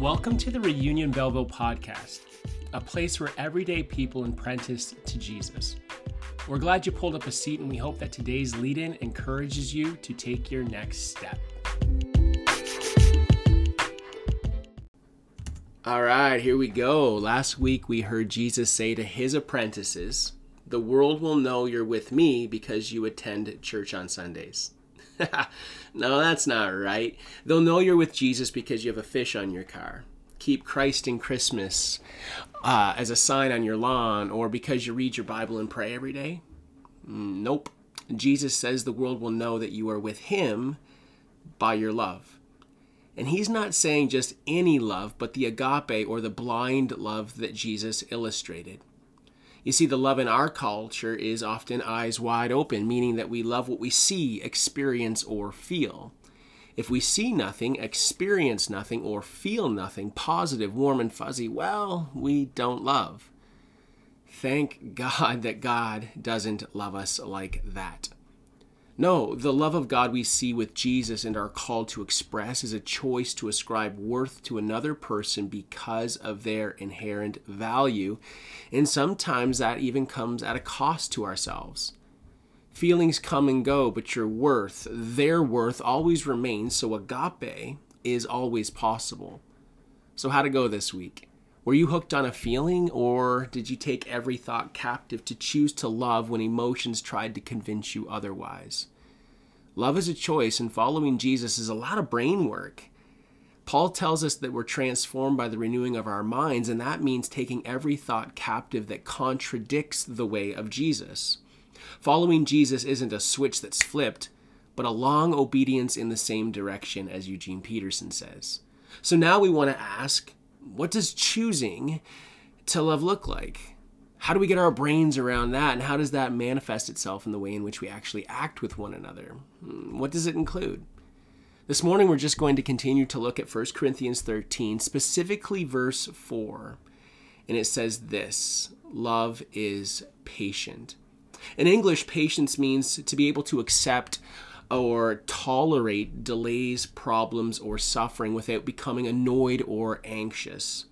Welcome to the Reunion Belleville podcast, a place where everyday people apprentice to Jesus. We're glad you pulled up a seat, and we hope that today's lead in encourages you to take your next step. All right, here we go. Last week we heard Jesus say to his apprentices, The world will know you're with me because you attend church on Sundays. no, that's not right. They'll know you're with Jesus because you have a fish on your car. Keep Christ in Christmas uh, as a sign on your lawn, or because you read your Bible and pray every day. Mm, nope. Jesus says the world will know that you are with Him by your love. And He's not saying just any love, but the agape or the blind love that Jesus illustrated. You see, the love in our culture is often eyes wide open, meaning that we love what we see, experience, or feel. If we see nothing, experience nothing, or feel nothing positive, warm, and fuzzy, well, we don't love. Thank God that God doesn't love us like that. No, the love of God we see with Jesus and are called to express is a choice to ascribe worth to another person because of their inherent value. And sometimes that even comes at a cost to ourselves. Feelings come and go, but your worth, their worth, always remains. So agape is always possible. So, how to go this week? Were you hooked on a feeling, or did you take every thought captive to choose to love when emotions tried to convince you otherwise? Love is a choice, and following Jesus is a lot of brain work. Paul tells us that we're transformed by the renewing of our minds, and that means taking every thought captive that contradicts the way of Jesus. Following Jesus isn't a switch that's flipped, but a long obedience in the same direction, as Eugene Peterson says. So now we want to ask what does choosing to love look like? How do we get our brains around that? And how does that manifest itself in the way in which we actually act with one another? Hmm, what does it include? This morning, we're just going to continue to look at 1 Corinthians 13, specifically verse 4. And it says this Love is patient. In English, patience means to be able to accept or tolerate delays, problems, or suffering without becoming annoyed or anxious.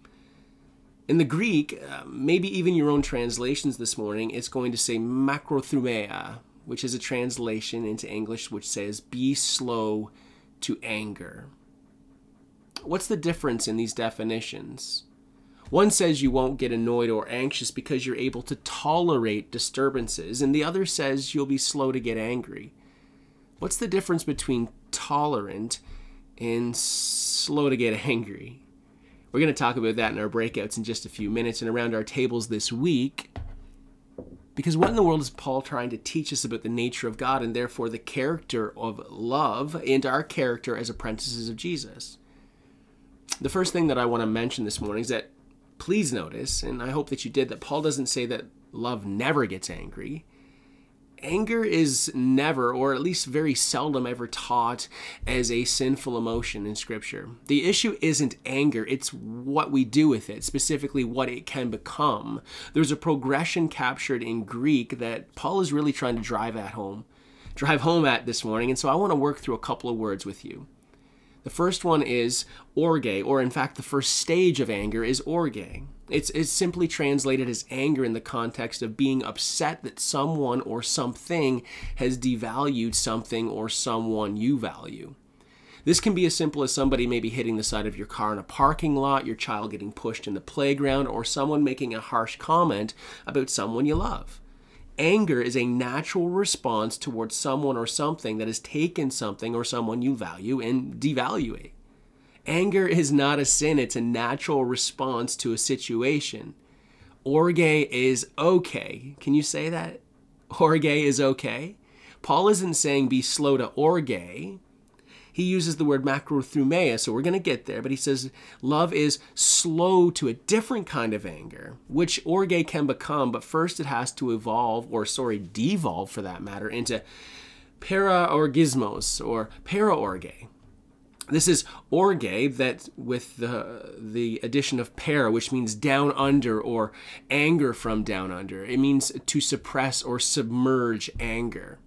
In the Greek, uh, maybe even your own translations this morning, it's going to say makrothumia, which is a translation into English which says be slow to anger. What's the difference in these definitions? One says you won't get annoyed or anxious because you're able to tolerate disturbances, and the other says you'll be slow to get angry. What's the difference between tolerant and slow to get angry? We're going to talk about that in our breakouts in just a few minutes and around our tables this week. Because what in the world is Paul trying to teach us about the nature of God and therefore the character of love and our character as apprentices of Jesus? The first thing that I want to mention this morning is that please notice, and I hope that you did, that Paul doesn't say that love never gets angry anger is never, or at least very seldom ever taught as a sinful emotion in Scripture. The issue isn't anger, it's what we do with it, specifically what it can become. There's a progression captured in Greek that Paul is really trying to drive at home, drive home at this morning, and so I want to work through a couple of words with you. The first one is orge, or in fact, the first stage of anger is orge. It's, it's simply translated as anger in the context of being upset that someone or something has devalued something or someone you value. This can be as simple as somebody maybe hitting the side of your car in a parking lot, your child getting pushed in the playground, or someone making a harsh comment about someone you love. Anger is a natural response towards someone or something that has taken something or someone you value and devaluate. Anger is not a sin, it's a natural response to a situation. Orge is okay. Can you say that? Orge is okay. Paul isn't saying be slow to orge he uses the word macrothumia, so we're going to get there, but he says love is slow to a different kind of anger, which orge can become, but first it has to evolve, or sorry, devolve for that matter, into paraorgismos or paraorge. This is orge that with the the addition of para, which means down under or anger from down under. It means to suppress or submerge anger.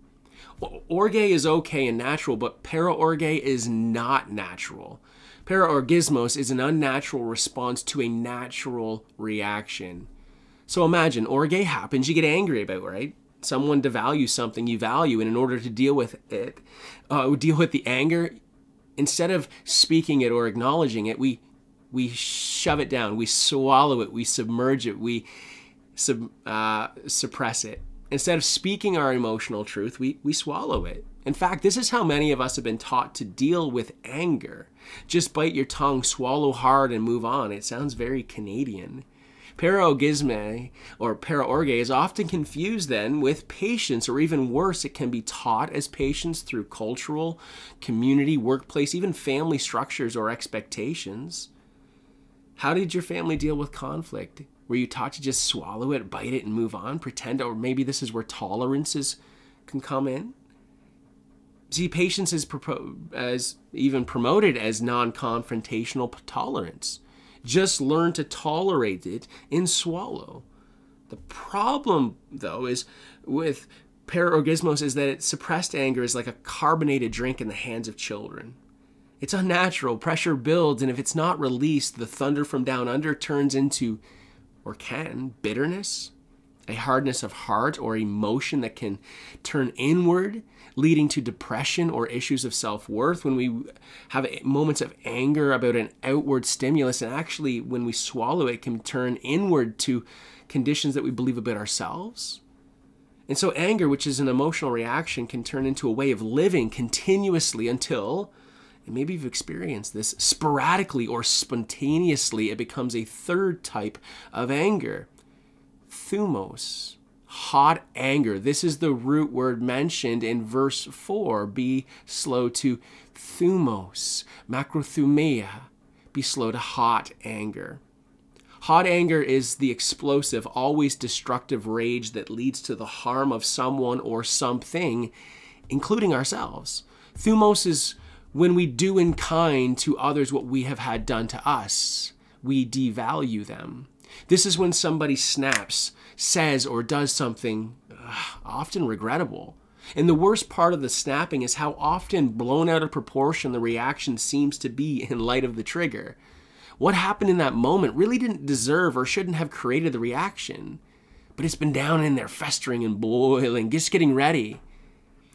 orge is okay and natural, but paraorge is not natural. Paraorgismos is an unnatural response to a natural reaction. So imagine, orge happens, you get angry about, right? Someone devalues something you value, and in order to deal with it, uh, deal with the anger, instead of speaking it or acknowledging it, we we shove it down, we swallow it, we submerge it, we sub, uh, suppress it. Instead of speaking our emotional truth, we, we swallow it. In fact, this is how many of us have been taught to deal with anger. Just bite your tongue, swallow hard, and move on. It sounds very Canadian. Paraorgisme or paraorge is often confused then with patience, or even worse, it can be taught as patience through cultural, community, workplace, even family structures or expectations. How did your family deal with conflict? Were you taught to just swallow it, bite it, and move on? Pretend, or maybe this is where tolerances can come in? See, patience is, propo- as even promoted as non confrontational tolerance. Just learn to tolerate it and swallow. The problem, though, is with paraorgismos is that suppressed anger is like a carbonated drink in the hands of children. It's unnatural. Pressure builds, and if it's not released, the thunder from down under turns into, or can, bitterness, a hardness of heart or emotion that can turn inward, leading to depression or issues of self worth. When we have moments of anger about an outward stimulus, and actually, when we swallow it, can turn inward to conditions that we believe about ourselves. And so, anger, which is an emotional reaction, can turn into a way of living continuously until and maybe you've experienced this sporadically or spontaneously, it becomes a third type of anger. Thumos, hot anger. This is the root word mentioned in verse 4. Be slow to thumos, macrothumia. Be slow to hot anger. Hot anger is the explosive, always destructive rage that leads to the harm of someone or something, including ourselves. Thumos is when we do in kind to others what we have had done to us, we devalue them. This is when somebody snaps, says, or does something uh, often regrettable. And the worst part of the snapping is how often blown out of proportion the reaction seems to be in light of the trigger. What happened in that moment really didn't deserve or shouldn't have created the reaction, but it's been down in there festering and boiling, just getting ready.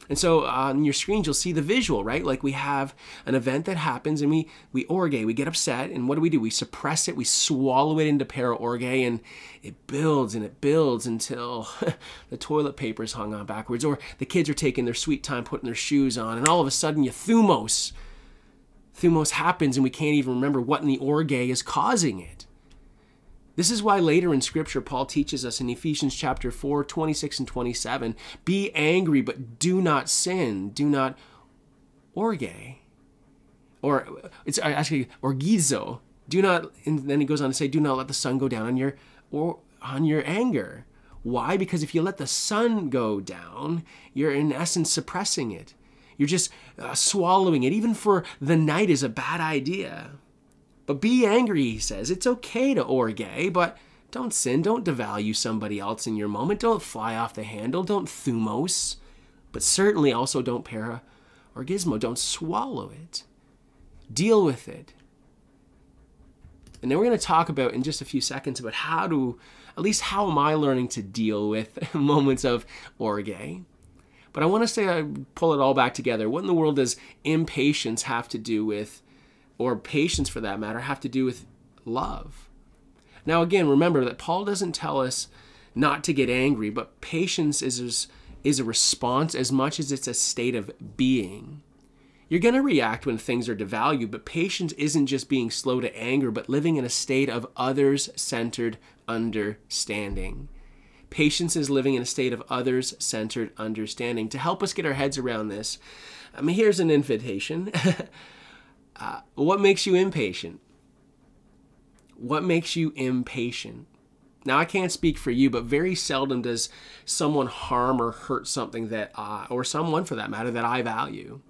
And so uh, on your screens, you'll see the visual, right? Like we have an event that happens and we, we orge, we get upset, and what do we do? We suppress it, we swallow it into paraorge, and it builds and it builds until the toilet paper is hung on backwards, or the kids are taking their sweet time putting their shoes on, and all of a sudden you thumos. Thumos happens and we can't even remember what in the orge is causing it. This is why later in Scripture, Paul teaches us in Ephesians chapter 4, 26 and 27 be angry, but do not sin. Do not orge. Or it's actually orgizo. Do not, and then he goes on to say, do not let the sun go down on your, or on your anger. Why? Because if you let the sun go down, you're in essence suppressing it. You're just uh, swallowing it. Even for the night is a bad idea. But be angry, he says. It's okay to orge, but don't sin. Don't devalue somebody else in your moment. Don't fly off the handle. Don't thumos. But certainly also don't para or gizmo. Don't swallow it. Deal with it. And then we're going to talk about in just a few seconds about how to, at least how am I learning to deal with moments of orge. But I want to say, I pull it all back together. What in the world does impatience have to do with or patience for that matter, have to do with love. Now, again, remember that Paul doesn't tell us not to get angry, but patience is, is a response as much as it's a state of being. You're going to react when things are devalued, but patience isn't just being slow to anger, but living in a state of others centered understanding. Patience is living in a state of others centered understanding. To help us get our heads around this, I mean, here's an invitation. Uh, what makes you impatient? What makes you impatient? Now, I can't speak for you, but very seldom does someone harm or hurt something that I, or someone for that matter, that I value.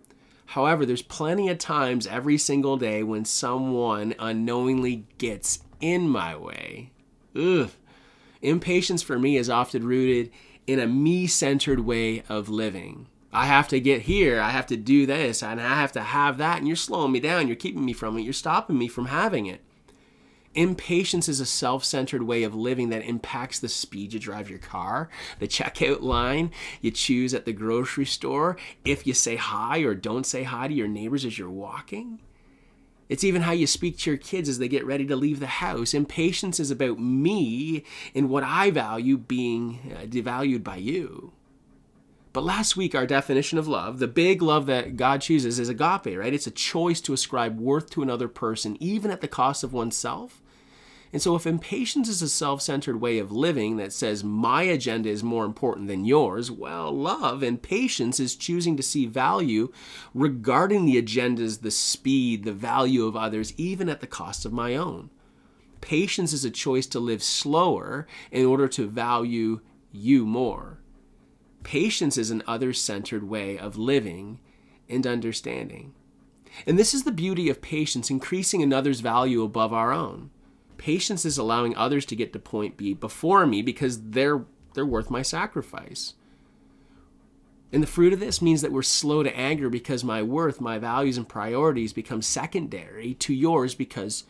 However, there's plenty of times every single day when someone unknowingly gets in my way. Ugh. Impatience for me is often rooted in a me centered way of living. I have to get here. I have to do this and I have to have that. And you're slowing me down. You're keeping me from it. You're stopping me from having it. Impatience is a self centered way of living that impacts the speed you drive your car, the checkout line you choose at the grocery store, if you say hi or don't say hi to your neighbors as you're walking. It's even how you speak to your kids as they get ready to leave the house. Impatience is about me and what I value being uh, devalued by you. But last week, our definition of love, the big love that God chooses, is agape, right? It's a choice to ascribe worth to another person, even at the cost of oneself. And so, if impatience is a self centered way of living that says my agenda is more important than yours, well, love and patience is choosing to see value regarding the agendas, the speed, the value of others, even at the cost of my own. Patience is a choice to live slower in order to value you more. Patience is an other centered way of living and understanding. And this is the beauty of patience, increasing another's value above our own. Patience is allowing others to get to point B before me because they're they're worth my sacrifice. And the fruit of this means that we're slow to anger because my worth, my values and priorities become secondary to yours because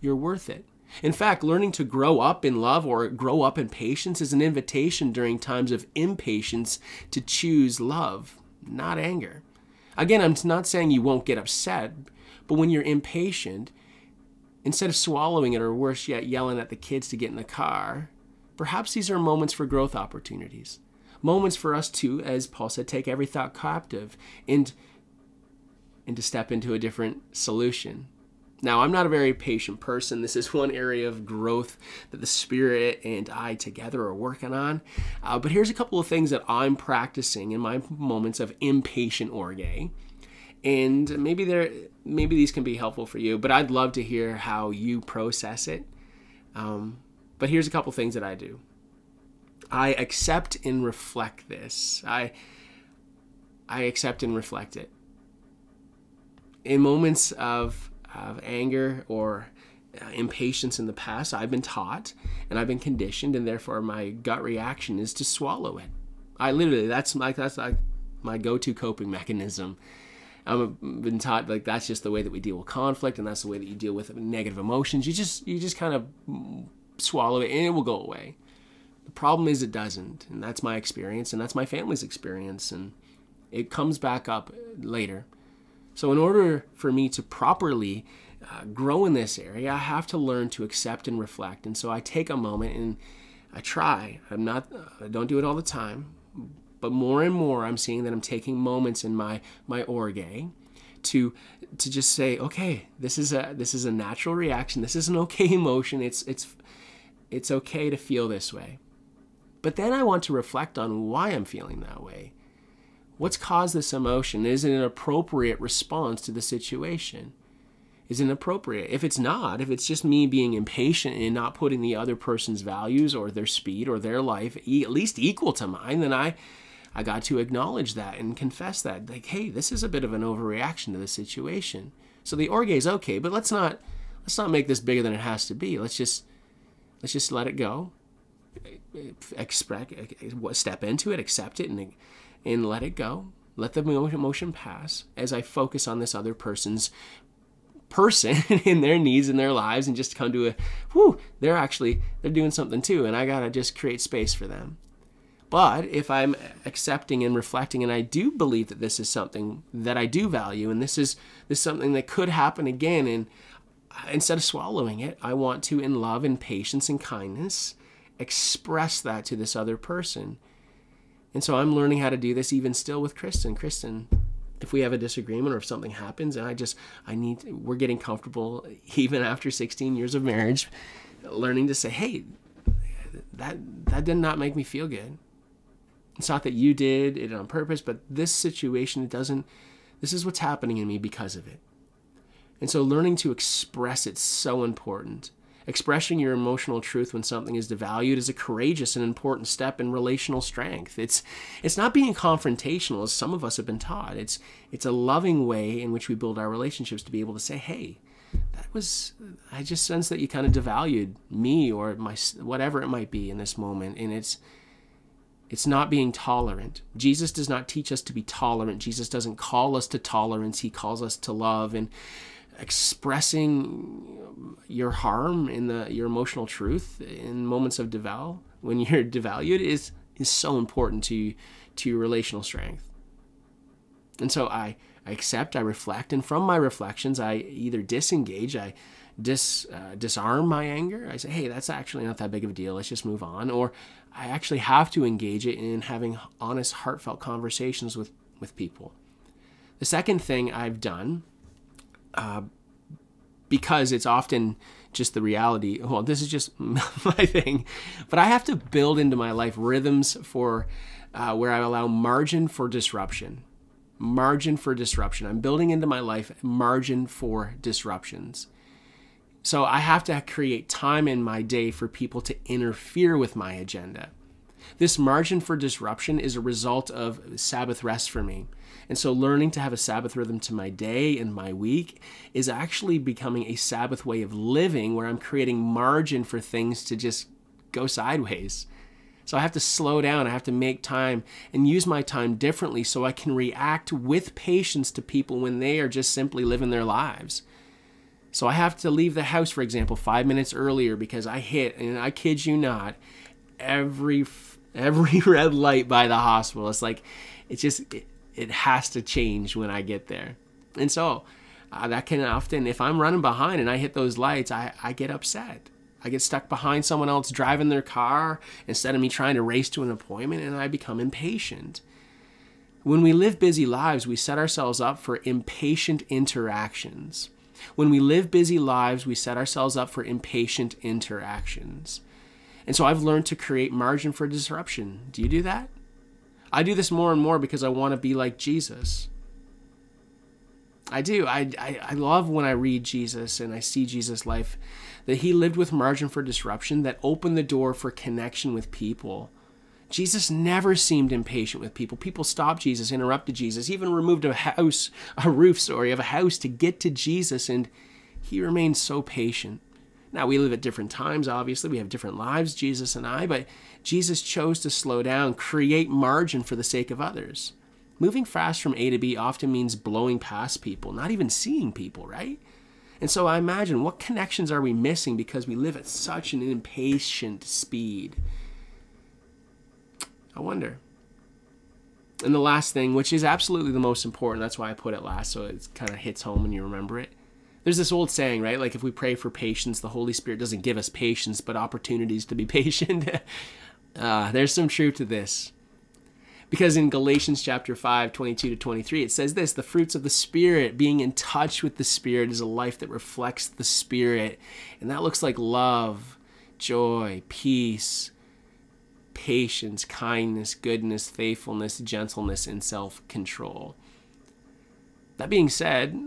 you're worth it. In fact, learning to grow up in love or grow up in patience is an invitation during times of impatience to choose love, not anger. Again, I'm not saying you won't get upset, but when you're impatient, Instead of swallowing it or worse yet, yelling at the kids to get in the car, perhaps these are moments for growth opportunities. Moments for us to, as Paul said, take every thought captive and, and to step into a different solution. Now, I'm not a very patient person. This is one area of growth that the Spirit and I together are working on. Uh, but here's a couple of things that I'm practicing in my moments of impatient orge and maybe there maybe these can be helpful for you but i'd love to hear how you process it. Um, but here's a couple things that i do. I accept and reflect this. I i accept and reflect it. In moments of of anger or uh, impatience in the past i've been taught and i've been conditioned and therefore my gut reaction is to swallow it i literally that's like that's like my go-to coping mechanism I've been taught like that's just the way that we deal with conflict, and that's the way that you deal with negative emotions. You just you just kind of swallow it, and it will go away. The problem is it doesn't, and that's my experience, and that's my family's experience, and it comes back up later. So, in order for me to properly uh, grow in this area, I have to learn to accept and reflect. And so, I take a moment and I try. I'm not. I don't do it all the time, but more and more, I'm seeing that I'm taking moments in my my orge to to just say, okay, this is a this is a natural reaction. This is an okay emotion. It's it's it's okay to feel this way. But then I want to reflect on why I'm feeling that way. What's caused this emotion? Is it an appropriate response to the situation? Is it appropriate? If it's not, if it's just me being impatient and not putting the other person's values or their speed or their life at least equal to mine, then I I got to acknowledge that and confess that. Like, hey, this is a bit of an overreaction to the situation. So the orge is okay, but let's not let's not make this bigger than it has to be. Let's just let's just let it go. Expect, step into it, accept it, and and let it go. Let the emotion pass as I focus on this other person's person in their needs and their lives and just come to a whew they're actually they're doing something too and i gotta just create space for them but if I'm accepting and reflecting, and I do believe that this is something that I do value, and this is this is something that could happen again, and instead of swallowing it, I want to, in love and patience and kindness, express that to this other person. And so I'm learning how to do this even still with Kristen. Kristen, if we have a disagreement or if something happens, and I just I need we're getting comfortable even after 16 years of marriage, learning to say, hey, that that did not make me feel good it's not that you did it on purpose, but this situation, it doesn't, this is what's happening in me because of it. And so learning to express it's so important. Expressing your emotional truth when something is devalued is a courageous and important step in relational strength. It's it's not being confrontational as some of us have been taught. It's it's a loving way in which we build our relationships to be able to say, "Hey, that was I just sense that you kind of devalued me or my whatever it might be in this moment." And it's It's not being tolerant. Jesus does not teach us to be tolerant. Jesus doesn't call us to tolerance. He calls us to love and expressing your harm in the your emotional truth in moments of deval when you're devalued is is so important to to your relational strength. And so I I accept, I reflect, and from my reflections, I either disengage, I dis, uh, disarm my anger. I say, hey, that's actually not that big of a deal. Let's just move on. Or I actually have to engage it in having honest, heartfelt conversations with, with people. The second thing I've done, because it's often just the reality, well, this is just my thing, but I have to build into my life rhythms for uh, where I allow margin for disruption margin for disruption. I'm building into my life margin for disruptions. So I have to create time in my day for people to interfere with my agenda. This margin for disruption is a result of Sabbath rest for me. And so learning to have a Sabbath rhythm to my day and my week is actually becoming a Sabbath way of living where I'm creating margin for things to just go sideways. So I have to slow down. I have to make time and use my time differently so I can react with patience to people when they are just simply living their lives. So I have to leave the house, for example, five minutes earlier because I hit, and I kid you not, every every red light by the hospital. It's like it just it, it has to change when I get there, and so uh, that can often, if I'm running behind and I hit those lights, I I get upset. I get stuck behind someone else driving their car instead of me trying to race to an appointment, and I become impatient. When we live busy lives, we set ourselves up for impatient interactions. When we live busy lives, we set ourselves up for impatient interactions. And so I've learned to create margin for disruption. Do you do that? I do this more and more because I want to be like Jesus. I do. I, I, I love when I read Jesus and I see Jesus' life that he lived with margin for disruption that opened the door for connection with people. Jesus never seemed impatient with people. People stopped Jesus, interrupted Jesus, even removed a house, a roof, sorry, of a house to get to Jesus, and he remained so patient. Now, we live at different times, obviously. We have different lives, Jesus and I, but Jesus chose to slow down, create margin for the sake of others. Moving fast from A to B often means blowing past people, not even seeing people, right? And so I imagine what connections are we missing because we live at such an impatient speed? I wonder. And the last thing, which is absolutely the most important, that's why I put it last, so it kind of hits home and you remember it. There's this old saying, right? Like if we pray for patience, the Holy Spirit doesn't give us patience, but opportunities to be patient. uh, there's some truth to this. Because in Galatians chapter 5, 22 to 23, it says this the fruits of the Spirit, being in touch with the Spirit, is a life that reflects the Spirit. And that looks like love, joy, peace, patience, kindness, goodness, faithfulness, gentleness, and self control. That being said,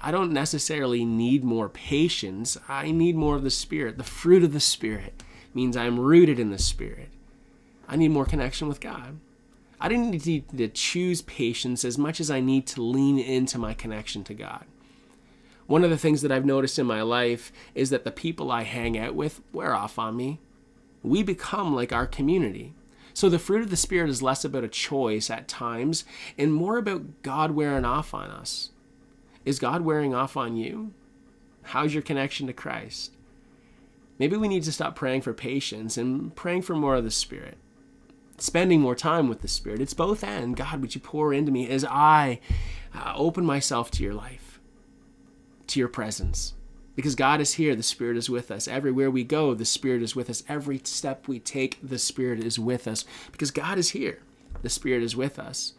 I don't necessarily need more patience. I need more of the Spirit. The fruit of the Spirit means I'm rooted in the Spirit. I need more connection with God. I didn't need to choose patience as much as I need to lean into my connection to God. One of the things that I've noticed in my life is that the people I hang out with wear off on me. We become like our community. So the fruit of the Spirit is less about a choice at times and more about God wearing off on us. Is God wearing off on you? How's your connection to Christ? Maybe we need to stop praying for patience and praying for more of the Spirit spending more time with the Spirit. It's both and. God, would you pour into me as I uh, open myself to your life, to your presence? Because God is here, the Spirit is with us. Everywhere we go, the Spirit is with us. Every step we take, the Spirit is with us. Because God is here, the Spirit is with us.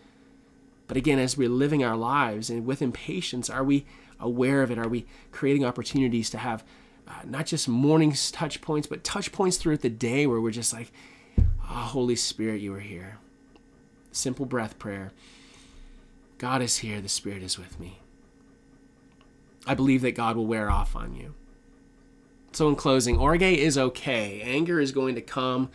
But again, as we're living our lives and with impatience, are we aware of it? Are we creating opportunities to have uh, not just morning touch points, but touch points throughout the day where we're just like, oh, Holy Spirit, you are here. Simple breath prayer. God is here, the Spirit is with me. I believe that God will wear off on you. So, in closing, orge is okay. Anger is going to come,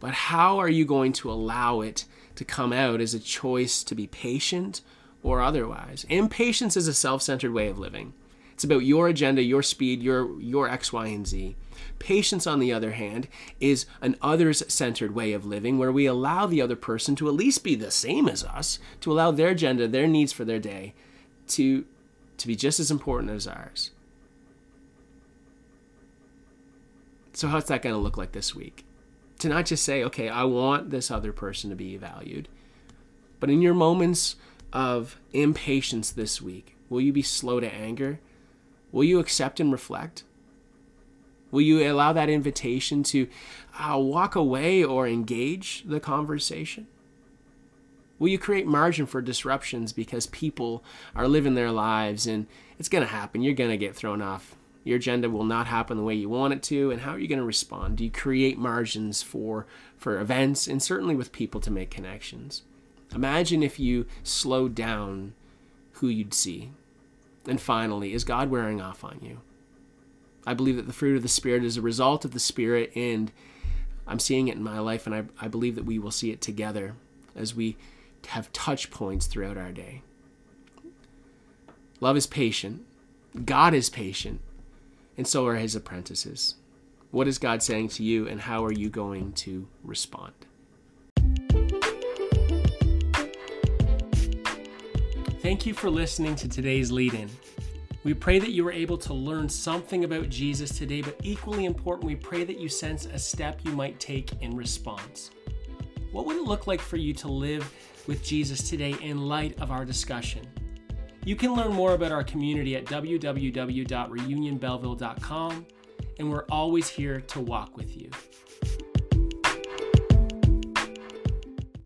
but how are you going to allow it to come out as a choice to be patient or otherwise? Impatience is a self centered way of living. It's about your agenda, your speed, your your X, Y, and Z. Patience, on the other hand, is an others centered way of living where we allow the other person to at least be the same as us, to allow their agenda, their needs for their day to, to be just as important as ours. So, how's that going to look like this week? To not just say, okay, I want this other person to be valued, but in your moments of impatience this week, will you be slow to anger? Will you accept and reflect? Will you allow that invitation to uh, walk away or engage the conversation? Will you create margin for disruptions because people are living their lives and it's going to happen? You're going to get thrown off. Your agenda will not happen the way you want it to. And how are you going to respond? Do you create margins for for events and certainly with people to make connections? Imagine if you slowed down who you'd see. And finally is god wearing off on you? I believe that the fruit of the spirit is a result of the spirit and i'm seeing it in my life and i, I believe that we will see it together as we have touch points throughout our day love is patient god is patient and so are his apprentices. What is God saying to you, and how are you going to respond? Thank you for listening to today's lead in. We pray that you were able to learn something about Jesus today, but equally important, we pray that you sense a step you might take in response. What would it look like for you to live with Jesus today in light of our discussion? You can learn more about our community at www.reunionbelleville.com, and we're always here to walk with you.